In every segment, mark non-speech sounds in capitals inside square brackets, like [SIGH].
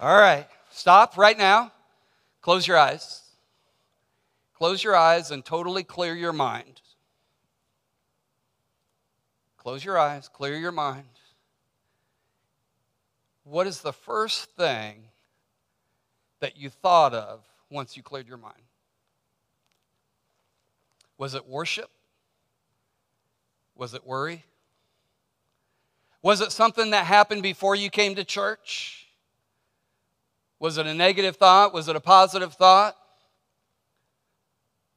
All right, stop right now. Close your eyes. Close your eyes and totally clear your mind. Close your eyes, clear your mind. What is the first thing that you thought of once you cleared your mind? Was it worship? Was it worry? Was it something that happened before you came to church? Was it a negative thought? Was it a positive thought?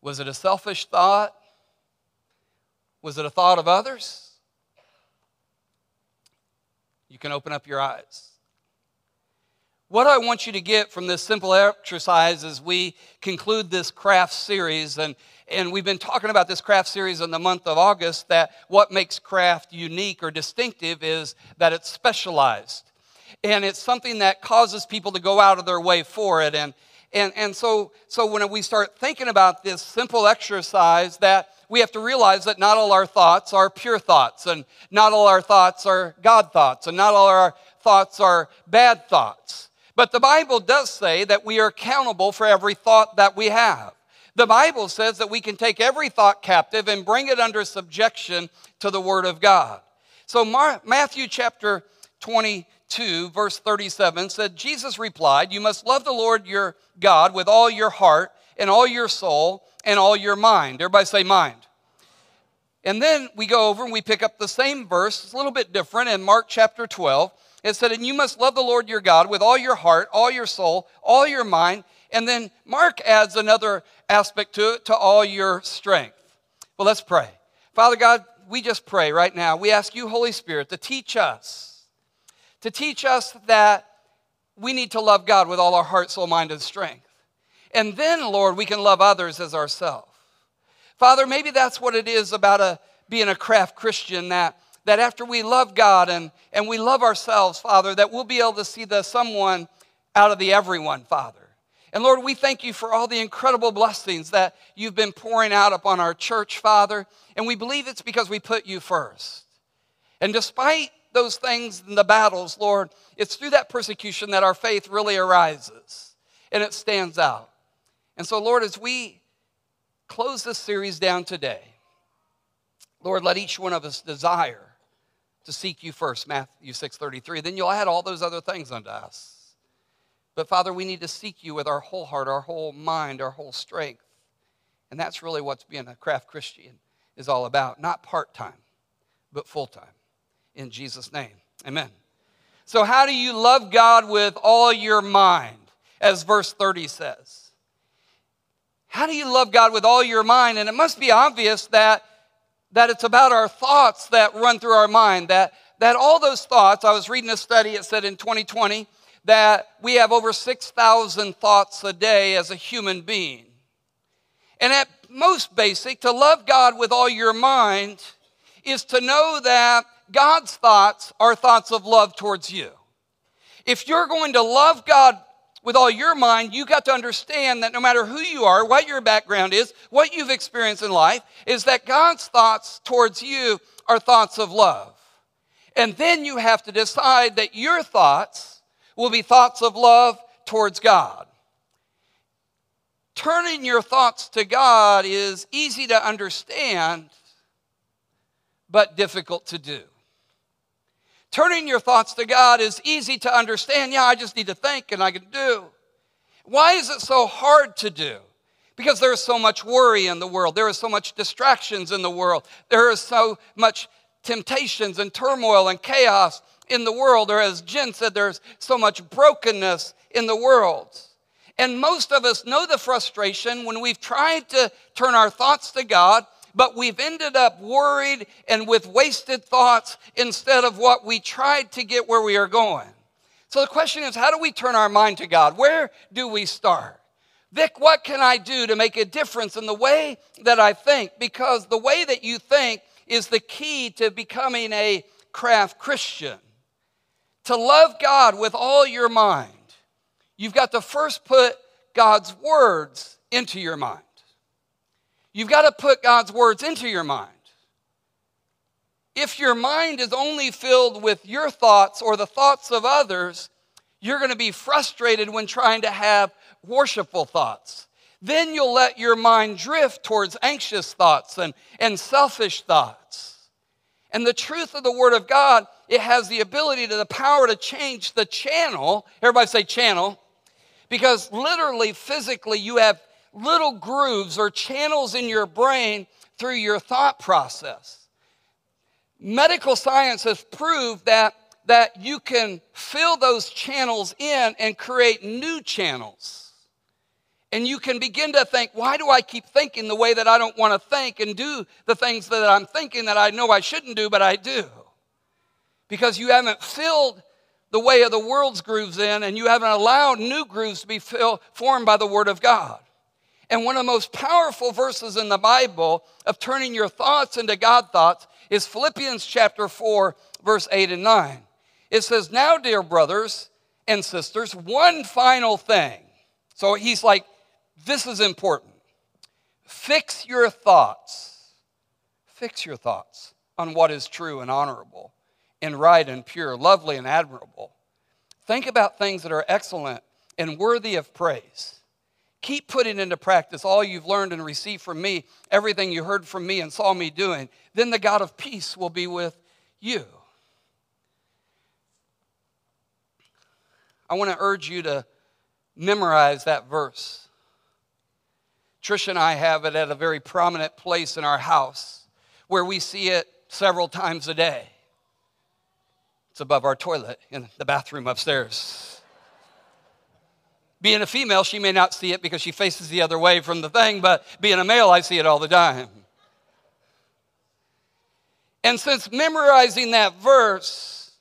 Was it a selfish thought? Was it a thought of others? You can open up your eyes. What I want you to get from this simple exercise as we conclude this craft series, and, and we've been talking about this craft series in the month of August, that what makes craft unique or distinctive is that it's specialized. And it's something that causes people to go out of their way for it. And, and, and so, so when we start thinking about this simple exercise, that we have to realize that not all our thoughts are pure thoughts, and not all our thoughts are God thoughts, and not all our thoughts are bad thoughts. But the Bible does say that we are accountable for every thought that we have. The Bible says that we can take every thought captive and bring it under subjection to the Word of God. So, Matthew chapter 22, verse 37 said, Jesus replied, You must love the Lord your God with all your heart and all your soul and all your mind. Everybody say mind. And then we go over and we pick up the same verse, it's a little bit different in Mark chapter 12. It said, And you must love the Lord your God with all your heart, all your soul, all your mind. And then Mark adds another aspect to it, to all your strength. Well, let's pray. Father God, we just pray right now. We ask you, Holy Spirit, to teach us, to teach us that we need to love God with all our heart, soul, mind, and strength. And then, Lord, we can love others as ourselves. Father, maybe that's what it is about a, being a craft Christian that that after we love God and, and we love ourselves, Father, that we'll be able to see the someone out of the everyone, Father. And Lord, we thank you for all the incredible blessings that you've been pouring out upon our church, Father. And we believe it's because we put you first. And despite those things and the battles, Lord, it's through that persecution that our faith really arises and it stands out. And so, Lord, as we close this series down today, Lord, let each one of us desire to seek you first, Matthew 6:33. Then you'll add all those other things unto us. But Father, we need to seek you with our whole heart, our whole mind, our whole strength. And that's really what's being a craft Christian is all about. Not part-time, but full-time. In Jesus' name. Amen. So how do you love God with all your mind? As verse 30 says. How do you love God with all your mind? And it must be obvious that that it's about our thoughts that run through our mind, that, that all those thoughts, I was reading a study, it said in 2020 that we have over 6,000 thoughts a day as a human being. And at most basic, to love God with all your mind is to know that God's thoughts are thoughts of love towards you. If you're going to love God with all your mind, you got to understand that no matter who you are, what your background is, what you've experienced in life, is that God's thoughts towards you are thoughts of love. And then you have to decide that your thoughts will be thoughts of love towards God. Turning your thoughts to God is easy to understand, but difficult to do. Turning your thoughts to God is easy to understand. Yeah, I just need to think and I can do. Why is it so hard to do? Because there is so much worry in the world. There is so much distractions in the world. There is so much temptations and turmoil and chaos in the world. Or as Jen said, there's so much brokenness in the world. And most of us know the frustration when we've tried to turn our thoughts to God but we've ended up worried and with wasted thoughts instead of what we tried to get where we are going. So the question is how do we turn our mind to God? Where do we start? Vic, what can I do to make a difference in the way that I think? Because the way that you think is the key to becoming a craft Christian. To love God with all your mind, you've got to first put God's words into your mind. You've got to put God's words into your mind. If your mind is only filled with your thoughts or the thoughts of others, You're going to be frustrated when trying to have worshipful thoughts. Then you'll let your mind drift towards anxious thoughts and, and selfish thoughts. And the truth of the Word of God, it has the ability to the power to change the channel. Everybody say channel. Because literally, physically, you have little grooves or channels in your brain through your thought process. Medical science has proved that, that you can fill those channels in and create new channels. And you can begin to think, why do I keep thinking the way that I don't want to think and do the things that I'm thinking that I know I shouldn't do, but I do? Because you haven't filled the way of the world's grooves in and you haven't allowed new grooves to be filled, formed by the Word of God. And one of the most powerful verses in the Bible of turning your thoughts into God thoughts is Philippians chapter 4, verse 8 and 9. It says, Now, dear brothers and sisters, one final thing. So he's like, This is important. Fix your thoughts. Fix your thoughts on what is true and honorable and right and pure, lovely and admirable. Think about things that are excellent and worthy of praise. Keep putting into practice all you've learned and received from me, everything you heard from me and saw me doing. Then the God of peace will be with you. I want to urge you to memorize that verse. Trish and I have it at a very prominent place in our house where we see it several times a day. It's above our toilet in the bathroom upstairs. Being a female, she may not see it because she faces the other way from the thing, but being a male, I see it all the time. And since memorizing that verse,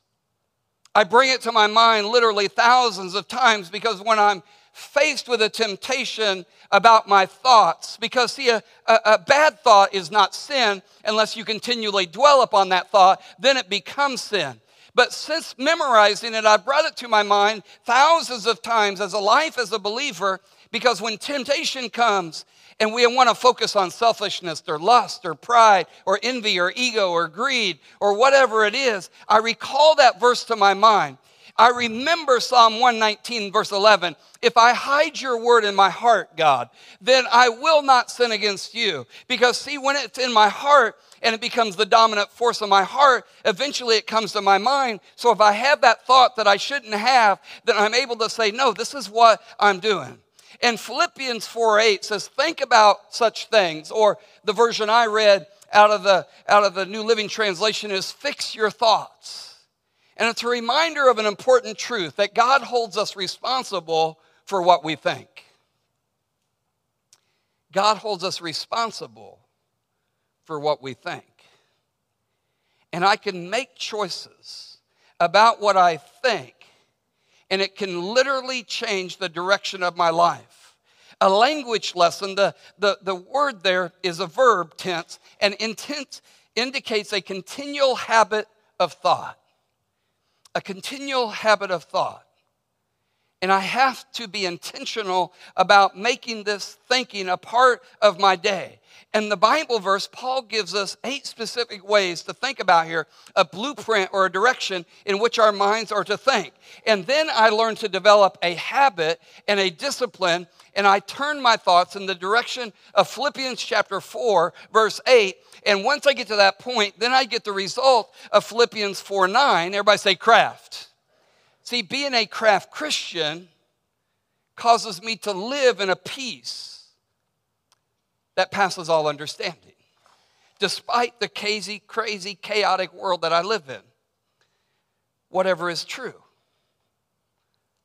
I bring it to my mind literally thousands of times because when I'm faced with a temptation about my thoughts, because see, a, a, a, bad thought is not sin unless you continually dwell upon that thought, then it becomes sin. But since memorizing it, I've brought it to my mind thousands of times as a life as a believer because when temptation comes and we want to focus on selfishness or lust or pride or envy or ego or greed or whatever it is, I recall that verse to my mind. I remember Psalm 119, verse 11. If I hide your word in my heart, God, then I will not sin against you. Because, see, when it's in my heart, and it becomes the dominant force of my heart, eventually it comes to my mind. So if I have that thought that I shouldn't have, then I'm able to say, no, this is what I'm doing. And Philippians 4 8 says, think about such things. Or the version I read out of the, out of the New Living Translation is, fix your thoughts. And it's a reminder of an important truth that God holds us responsible for what we think. God holds us responsible for what we think. And I can make choices about what I think, and it can literally change the direction of my life. A language lesson, the, the, the word there is a verb tense, and intent indicates a continual habit of thought. A continual habit of thought. And I have to be intentional about making this thinking a part of my day. And the Bible verse, Paul gives us eight specific ways to think about here a blueprint or a direction in which our minds are to think. And then I learned to develop a habit and a discipline, and I turn my thoughts in the direction of Philippians chapter 4, verse 8. And once I get to that point, then I get the result of Philippians 4 9. Everybody say craft. See, being a craft Christian causes me to live in a peace that passes all understanding, despite the crazy, crazy, chaotic world that I live in. Whatever is true.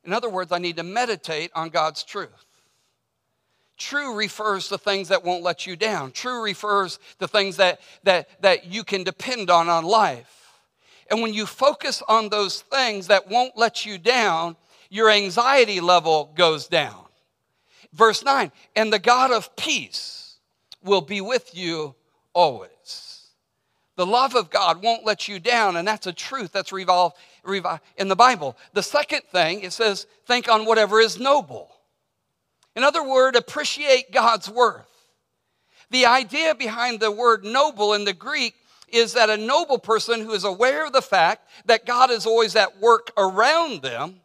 In other words, I need to meditate on God's truth. True refers to things that won't let you down. True refers to things that, that, that you can depend on on life. And when you focus on those things that won't let you down, your anxiety level goes down. Verse 9, and the God of peace will be with you always. The love of God won't let you down, and that's a truth that's revolved, in the Bible. The second thing, it says, think on whatever is noble. In other words, appreciate God's worth. The idea behind the word noble in the Greek is that a noble person who is aware of the fact that God is always at work around them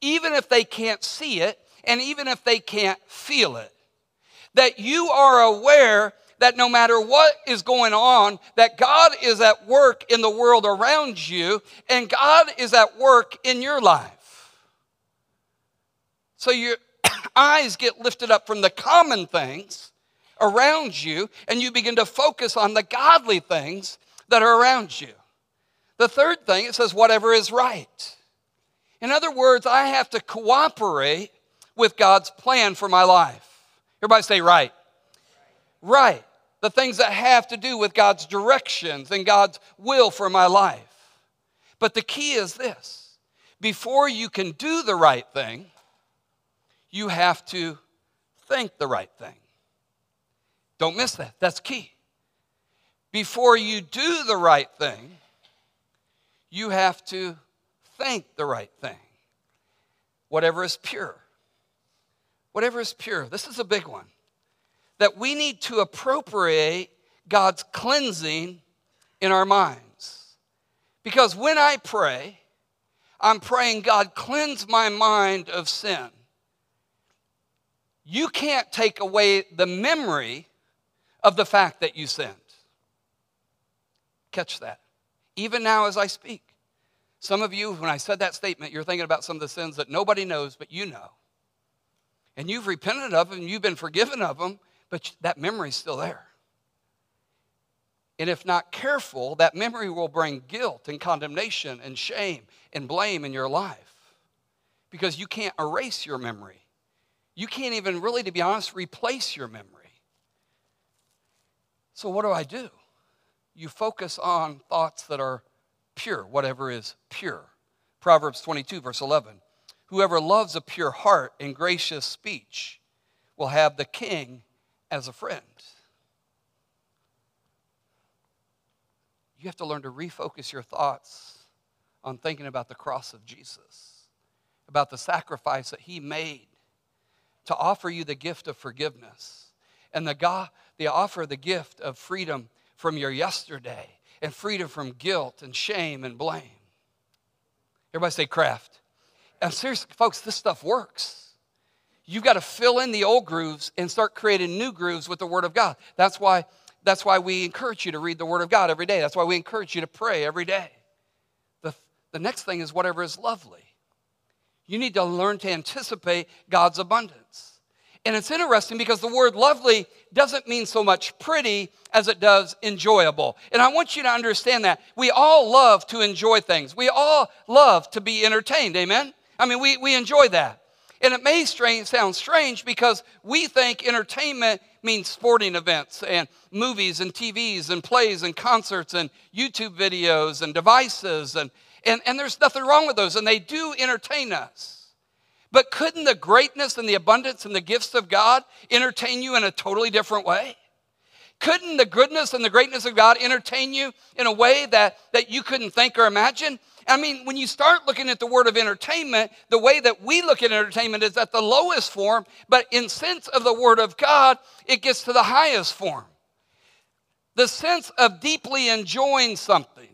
even if they can't see it and even if they can't feel it. That you are aware that no matter what is going on, that God is at work in the world around you and God is at work in your life. So your [COUGHS] eyes get lifted up from the common things around you and you begin to focus on the godly things that are around you. The third thing, it says, whatever is right. In other words, I have to cooperate with God's plan for my life. Everybody say, right. Right. The things that have to do with God's directions and God's will for my life. But the key is this before you can do the right thing, you have to think the right thing. Don't miss that. That's key. Before you do the right thing, you have to think the right thing. Whatever is pure. Whatever is pure. This is a big one. That we need to appropriate God's cleansing in our minds. Because when I pray, I'm praying, God, cleanse my mind of sin. You can't take away the memory of the fact that you sinned. Catch that. Even now, as I speak, some of you, when I said that statement, you're thinking about some of the sins that nobody knows, but you know. And you've repented of them, you've been forgiven of them, but that memory's still there. And if not careful, that memory will bring guilt and condemnation and shame and blame in your life because you can't erase your memory. You can't even really, to be honest, replace your memory. So, what do I do? You focus on thoughts that are pure, whatever is pure. Proverbs 22, verse 11. Whoever loves a pure heart and gracious speech will have the king as a friend. You have to learn to refocus your thoughts on thinking about the cross of Jesus, about the sacrifice that he made to offer you the gift of forgiveness and the God, the offer the gift of freedom from your yesterday and freedom from guilt and shame and blame. Everybody say craft. And seriously, folks, this stuff works. You've got to fill in the old grooves and start creating new grooves with the Word of God. That's why, that's why we encourage you to read the Word of God every day. That's why we encourage you to pray every day. The, the next thing is whatever is lovely. You need to learn to anticipate God's abundance. And it's interesting because the word lovely doesn't mean so much pretty as it does enjoyable. And I want you to understand that. We all love to enjoy things, we all love to be entertained. Amen? I mean, we, we enjoy that. And it may strange, sound strange because we think entertainment means sporting events and movies and TVs and plays and concerts and YouTube videos and devices. And, and, and there's nothing wrong with those, and they do entertain us. But couldn't the greatness and the abundance and the gifts of God entertain you in a totally different way? Couldn't the goodness and the greatness of God entertain you in a way that, that you couldn't think or imagine? I mean, when you start looking at the word of entertainment, the way that we look at entertainment is at the lowest form, but in sense of the word of God, it gets to the highest form. The sense of deeply enjoying something.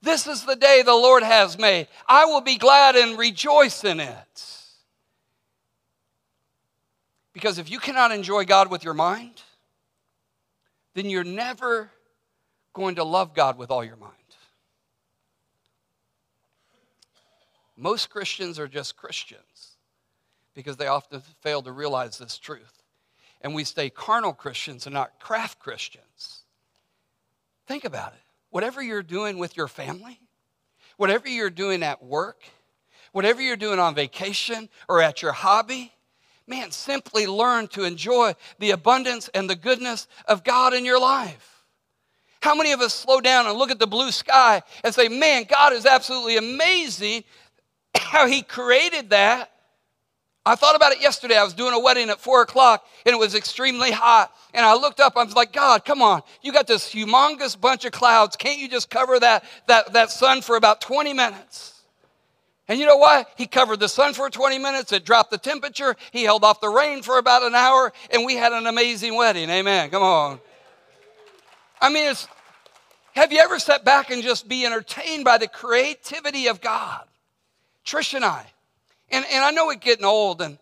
This is the day the Lord has made. I will be glad and rejoice in it. Because if you cannot enjoy God with your mind, then you're never going to love God with all your mind. Most Christians are just Christians because they often fail to realize this truth. And we stay carnal Christians and not craft Christians. Think about it. Whatever you're doing with your family, whatever you're doing at work, whatever you're doing on vacation or at your hobby, man, simply learn to enjoy the abundance and the goodness of God in your life. How many of us slow down and look at the blue sky and say, man, God is absolutely amazing [COUGHS] how He created that? I thought about it yesterday. I was doing a wedding at four o'clock and it was extremely hot. And I looked up, I was like, God, come on. You got this humongous bunch of clouds. Can't you just cover that, that, that sun for about 20 minutes? And you know what? He covered the sun for 20 minutes, it dropped the temperature, he held off the rain for about an hour, and we had an amazing wedding. Amen. Come on. I mean, it's, have you ever sat back and just be entertained by the creativity of God? Trish and I, And, and I know it's getting old, and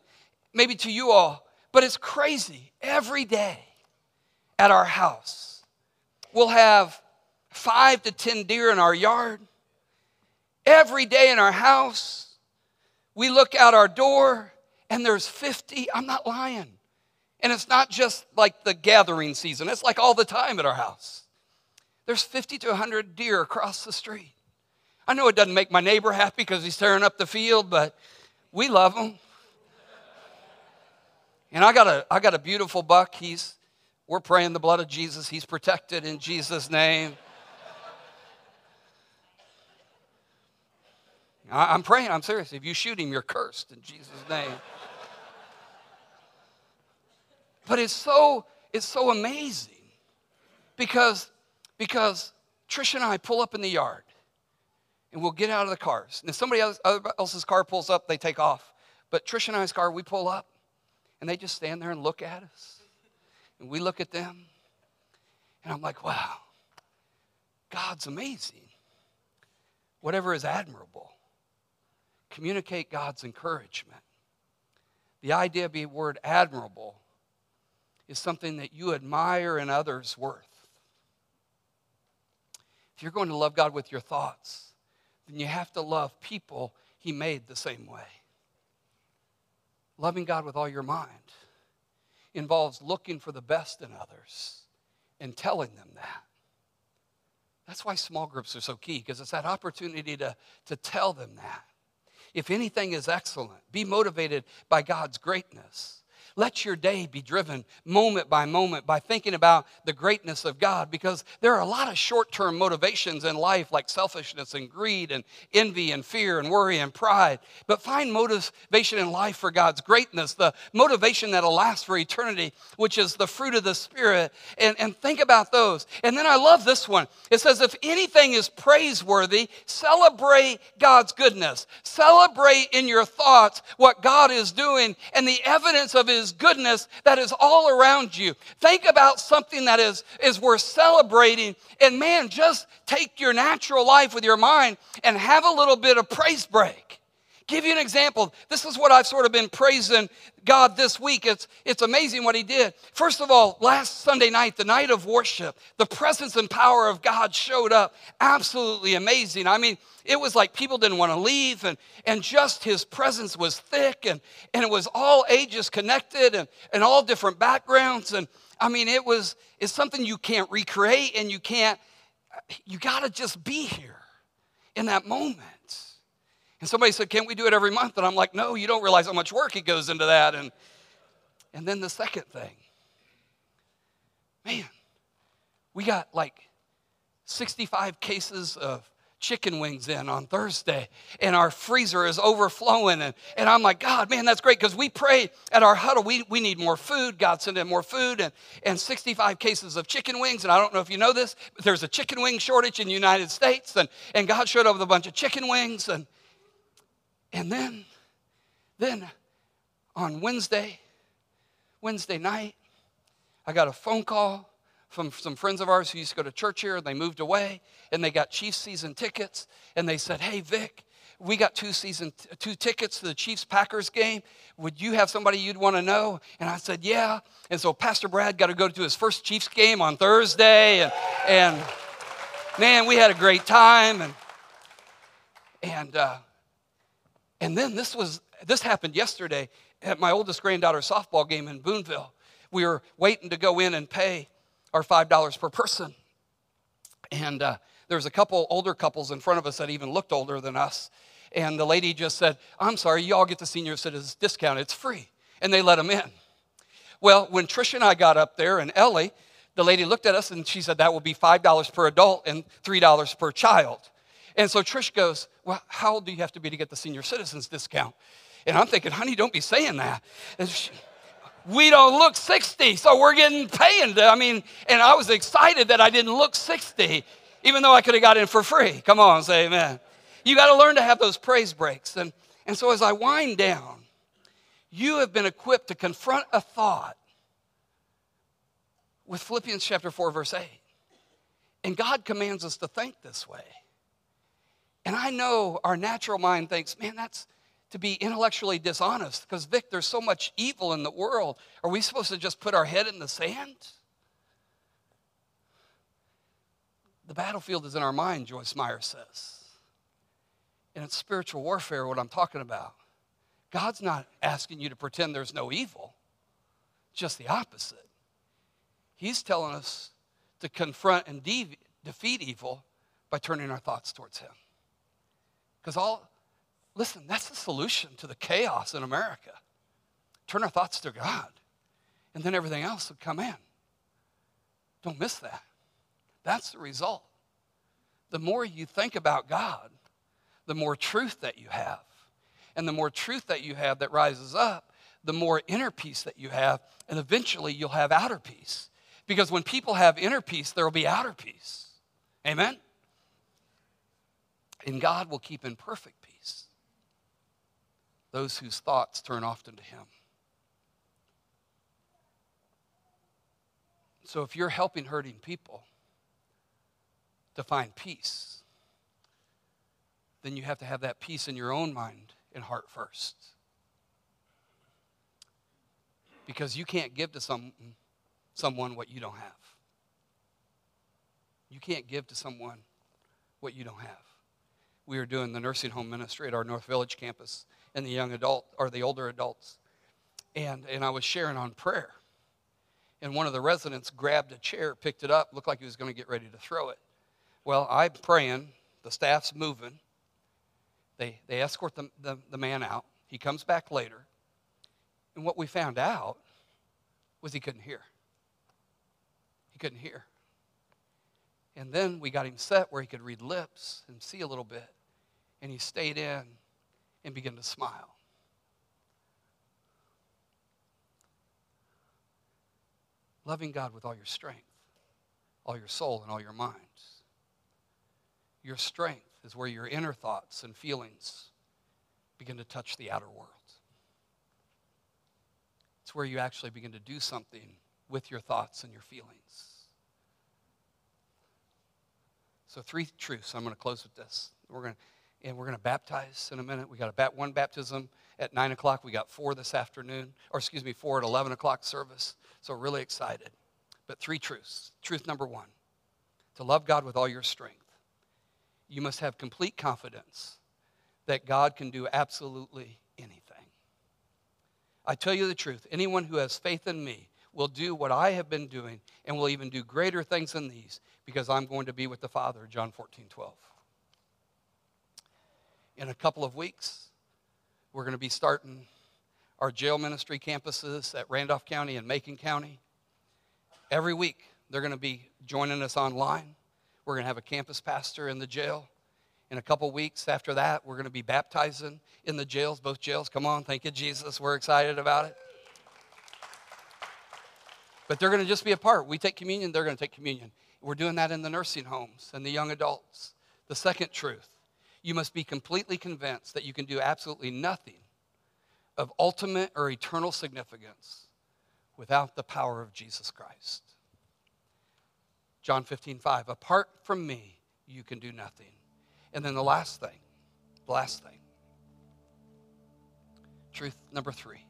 maybe to you all, but it's crazy. Every day at our house, we'll have five to 10 deer in our yard. Every day in our house, we look out our door and there's 50. I'm not lying. And it's not just like the gathering season, it's like all the time at our house. There's 50 to 100 deer across the street. I know it doesn't make my neighbor happy because he's tearing up the field, but we love him. And I got a, I got a beautiful buck. He's, we're praying the blood of Jesus. He's protected in Jesus' name. I'm praying, I'm serious. If you shoot him, you're cursed in Jesus' name. but it's so, it's so amazing because, because Trish and I pull up in the yard and we'll get out of the cars. And if somebody else, else's car pulls up, they take off. But Trish and I's car, we pull up and they just stand there and look at us. And we look at them. And I'm like, wow, God's amazing. Whatever is admirable communicate God's encouragement. The idea of the word admirable is something that you admire in others' worth. If you're going to love God with your thoughts, then you have to love people He made the same way. Loving God with all your mind involves looking for the best in others and telling them that. That's why small groups are so key, because it's that opportunity to, to tell them that. If anything is excellent, be motivated by God's greatness. Let your day be driven moment by moment by thinking about the greatness of God because there are a lot of short term motivations in life like selfishness and greed and envy and fear and worry and pride. But find motivation in life for God's greatness, the motivation that'll last for eternity, which is the fruit of the Spirit. And, and think about those. And then I love this one. It says, if anything is praiseworthy, celebrate God's goodness. Celebrate in your thoughts what God is doing and the evidence of His his goodness that is all around you. Think about something that is, is worth celebrating. And man, just take your natural life with your mind and have a little bit of praise break. Give you an example. This is what I've sort of been praising God this week. It's, it's amazing what He did. First of all, last Sunday night, the night of worship, the presence and power of God showed up. Absolutely amazing. I mean, it was like people didn't want to leave, and, and just His presence was thick, and, and it was all ages connected and, and all different backgrounds. And I mean, it was it's something you can't recreate, and you can't, you got to just be here in that moment. And somebody said, Can't we do it every month? And I'm like, No, you don't realize how much work it goes into that. And, and then the second thing, man, we got like 65 cases of chicken wings in on Thursday, and our freezer is overflowing. And, and I'm like, God, man, that's great because we pray at our huddle. We, we need more food. God sent in more food and, and 65 cases of chicken wings. And I don't know if you know this, but there's a chicken wing shortage in the United States. And, and God showed up with a bunch of chicken wings. And, and then, then on Wednesday, Wednesday night, I got a phone call from some friends of ours who used to go to church here. And they moved away and they got Chiefs season tickets. And they said, Hey, Vic, we got two season two tickets to the Chiefs Packers game. Would you have somebody you'd want to know? And I said, Yeah. And so Pastor Brad got to go to his first Chiefs game on Thursday. And, and man, we had a great time. And, and uh, and then this was this happened yesterday at my oldest granddaughter's softball game in Boonville. We were waiting to go in and pay our five dollars per person, and uh, there was a couple older couples in front of us that even looked older than us. And the lady just said, "I'm sorry, you all get the senior citizens discount. It's free," and they let them in. Well, when Trish and I got up there, and Ellie, the lady looked at us and she said that will be five dollars per adult and three dollars per child. And so Trish goes, Well, how old do you have to be to get the senior citizens discount? And I'm thinking, honey, don't be saying that. She, we don't look 60, so we're getting paying. I mean, and I was excited that I didn't look 60, even though I could have got in for free. Come on, say amen. You got to learn to have those praise breaks. And, and so as I wind down, you have been equipped to confront a thought with Philippians chapter 4, verse 8. And God commands us to think this way. And I know our natural mind thinks, man, that's, to be intellectually dishonest because, Vic, there's so much evil in the world. Are we supposed to just put our head in the sand? The battlefield is in our mind, Joyce Meyer says. And it's spiritual warfare, what I'm talking about. God's not asking you to pretend there's no evil, just the opposite. He's telling us to confront and de- defeat evil by turning our thoughts towards Him. Because all, listen, that's the solution to the chaos in America. Turn our thoughts to God, and then everything else will come in. Don't miss that. That's the result. The more you think about God, the more truth that you have. And the more truth that you have that rises up, the more inner peace that you have, and eventually you'll have outer peace. Because when people have inner peace, there will be outer peace. Amen? And God will keep in perfect peace those whose thoughts turn often to Him. So if you're helping hurting people to find peace, then you have to have that peace in your own mind and heart first. Because you can't give to some, someone what you don't have. You can't give to someone what you don't have. We were doing the nursing home ministry at our North Village campus and the young adult or the older adults. And, and I was sharing on prayer. And one of the residents grabbed a chair, picked it up, looked like he was going to get ready to throw it. Well, I'm praying, the staff's moving, they, they escort the, the, the man out. He comes back later. And what we found out was he couldn't hear. He couldn't hear. And then we got him set where he could read lips and see a little bit. And he stayed in and began to smile. Loving God with all your strength, all your soul, and all your minds. Your strength is where your inner thoughts and feelings begin to touch the outer world. It's where you actually begin to do something with your thoughts and your feelings. So three truths. I'm going to close with this. We're going to, and we're going to baptize in a minute. We got a bat, one baptism at nine o'clock. We got four this afternoon, or excuse me, four at eleven o'clock service. So really excited. But three truths. Truth number one: to love God with all your strength you must have complete confidence that God can do absolutely anything. I tell you the truth anyone who has faith in me will do what I have been doing and will even do greater things than these because I'm going to be with the Father, John 14, 12. In a couple of weeks, we're going to be starting our jail ministry campuses at Randolph County and Macon County. Every week, they're going to be joining us online. We're going to have a campus pastor in the jail. In a couple weeks after that, we're going to be baptizing in the jails, both jails. Come on, thank you, Jesus. We're excited about it. But they're going to just be a part. We take communion, they're going to take communion. We're doing that in the nursing homes and the young adults. The second truth you must be completely convinced that you can do absolutely nothing of ultimate or eternal significance without the power of Jesus Christ. John 15, 5. Apart from me, you can do nothing. And then the last thing, the last thing. Truth number three.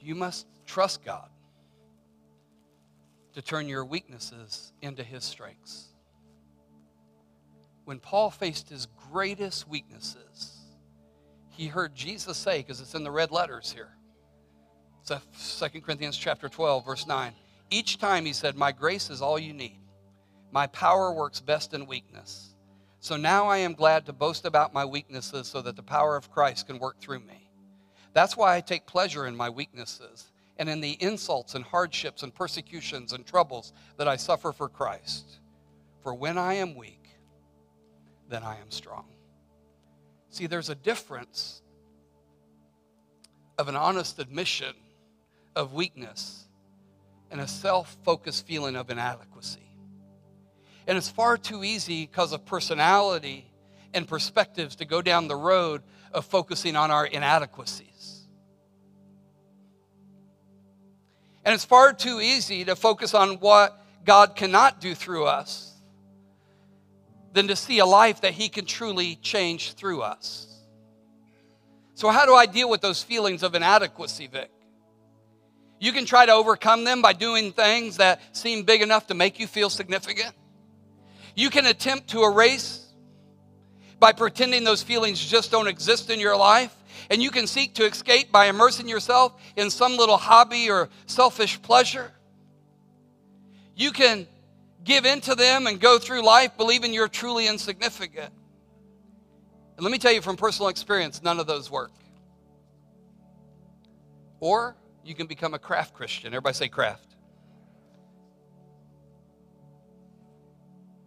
You must trust God to turn your weaknesses into his strengths. When Paul faced his greatest weaknesses, he heard Jesus say, because it's in the red letters here. It's 2 Corinthians chapter 12, verse 9. Each time he said, My grace is all you need. My power works best in weakness. So now I am glad to boast about my weaknesses so that the power of Christ can work through me. That's why I take pleasure in my weaknesses and in the insults and hardships and persecutions and troubles that I suffer for Christ. For when I am weak, then I am strong. See, there's a difference of an honest admission of weakness and a self focused feeling of inadequacy. And it's far too easy because of personality and perspectives to go down the road of focusing on our inadequacies. And it's far too easy to focus on what God cannot do through us than to see a life that He can truly change through us. So, how do I deal with those feelings of inadequacy, Vic? You can try to overcome them by doing things that seem big enough to make you feel significant. You can attempt to erase by pretending those feelings just don't exist in your life. And you can seek to escape by immersing yourself in some little hobby or selfish pleasure. You can give in to them and go through life believing you're truly insignificant. And let me tell you from personal experience, none of those work. Or you can become a craft Christian. Everybody say craft.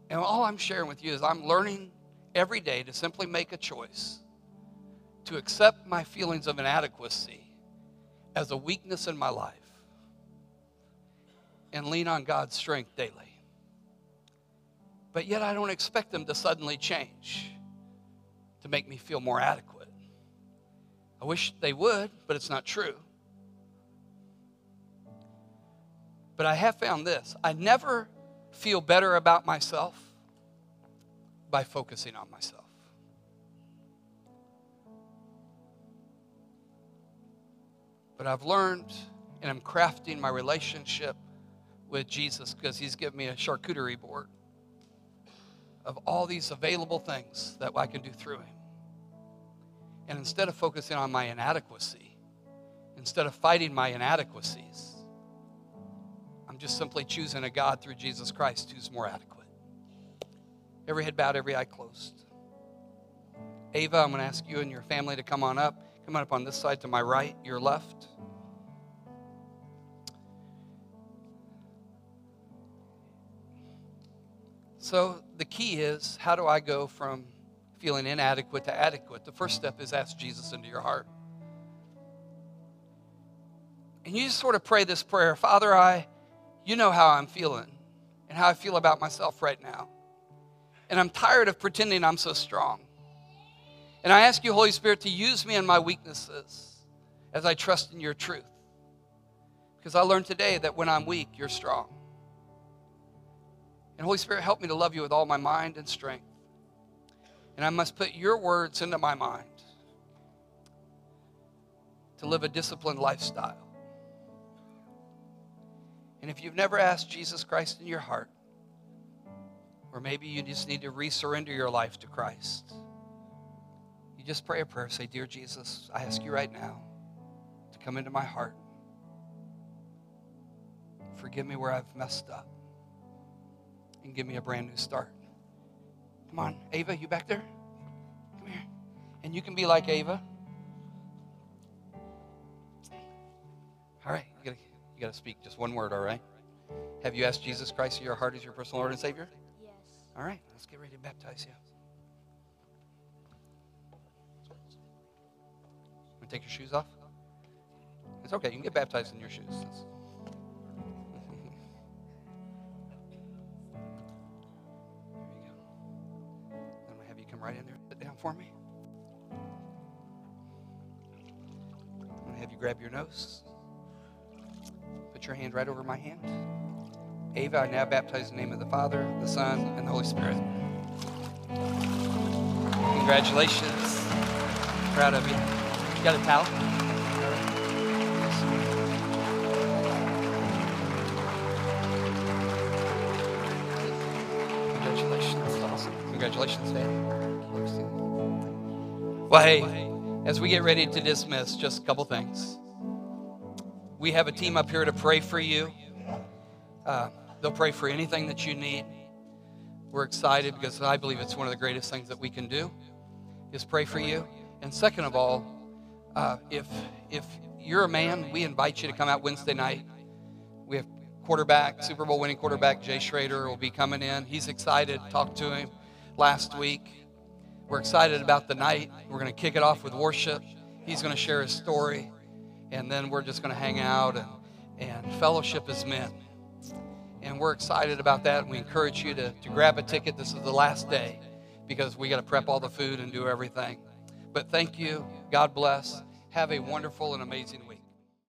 And all I'm sharing with you is I'm learning every day to simply make a choice to accept my feelings of inadequacy as a weakness in my life and lean on God's strength daily. But yet I don't expect them to suddenly change to make me feel more adequate. I wish they would, but it's not true. But I have found this I never feel better about myself by focusing on myself. But I've learned and I'm crafting my relationship with Jesus because he's given me a charcuterie board of all these available things that I can do through him. And instead of focusing on my inadequacy, instead of fighting my inadequacies, I'm just simply choosing a God through Jesus Christ who's more adequate. Every head bowed, every eye closed. Ava, I'm going to ask you and your family to come on up. Come on up on this side to my right, your left. So the key is how do I go from feeling inadequate to adequate? The first step is ask Jesus into your heart. And you just sort of pray this prayer Father, I you know how I'm feeling and how I feel about myself right now. And I'm tired of pretending I'm so strong. And I ask you, Holy Spirit, to use me in my weaknesses as I trust in your truth. Because I learned today that when I'm weak, you're strong. And Holy Spirit, help me to love you with all my mind and strength. And I must put your words into my mind to live a disciplined lifestyle. And if you've never asked Jesus Christ in your heart, or maybe you just need to resurrender your life to Christ, you just pray a prayer. Say, Dear Jesus, I ask you right now to come into my heart. Forgive me where I've messed up and give me a brand new start. Come on, Ava, you back there? Come here. And you can be like Ava. All right, you gotta you got to speak just one word, all right? Have you asked Jesus Christ in your heart as your personal Lord and Savior? Yes. All right, let's get ready to baptize you. Take your shoes off? It's okay. You can get baptized in your shoes. I'm for me. I'm going to have you grab your nose. Put your hand right over my hand. Ava, I now baptize in the name of the Father, the Son, and the Holy Spirit. Congratulations. Proud of you. You got a towel? Congratulations. That's awesome. Congratulations, Dad. Well, hey, as we get ready to dismiss, just a couple things. We have a team up here to pray for you. Uh, they'll pray for anything that you need. We're excited because I believe it's one of the greatest things that we can do is pray for you. And second of all, uh, if if you're a man, we invite you to come out Wednesday night. We have quarterback, Super Bowl winning quarterback Jay Schroeder will be coming in. He's excited. Talked to him last week. We're excited about the night. We're going to kick it off with worship. He's going to share his story and then we're just going to hang out and, and fellowship as men. And we're excited about that. We encourage you to, to grab a ticket. This is the last day because we got to prep all the food and do everything. But thank you. God bless. Have a wonderful and amazing week.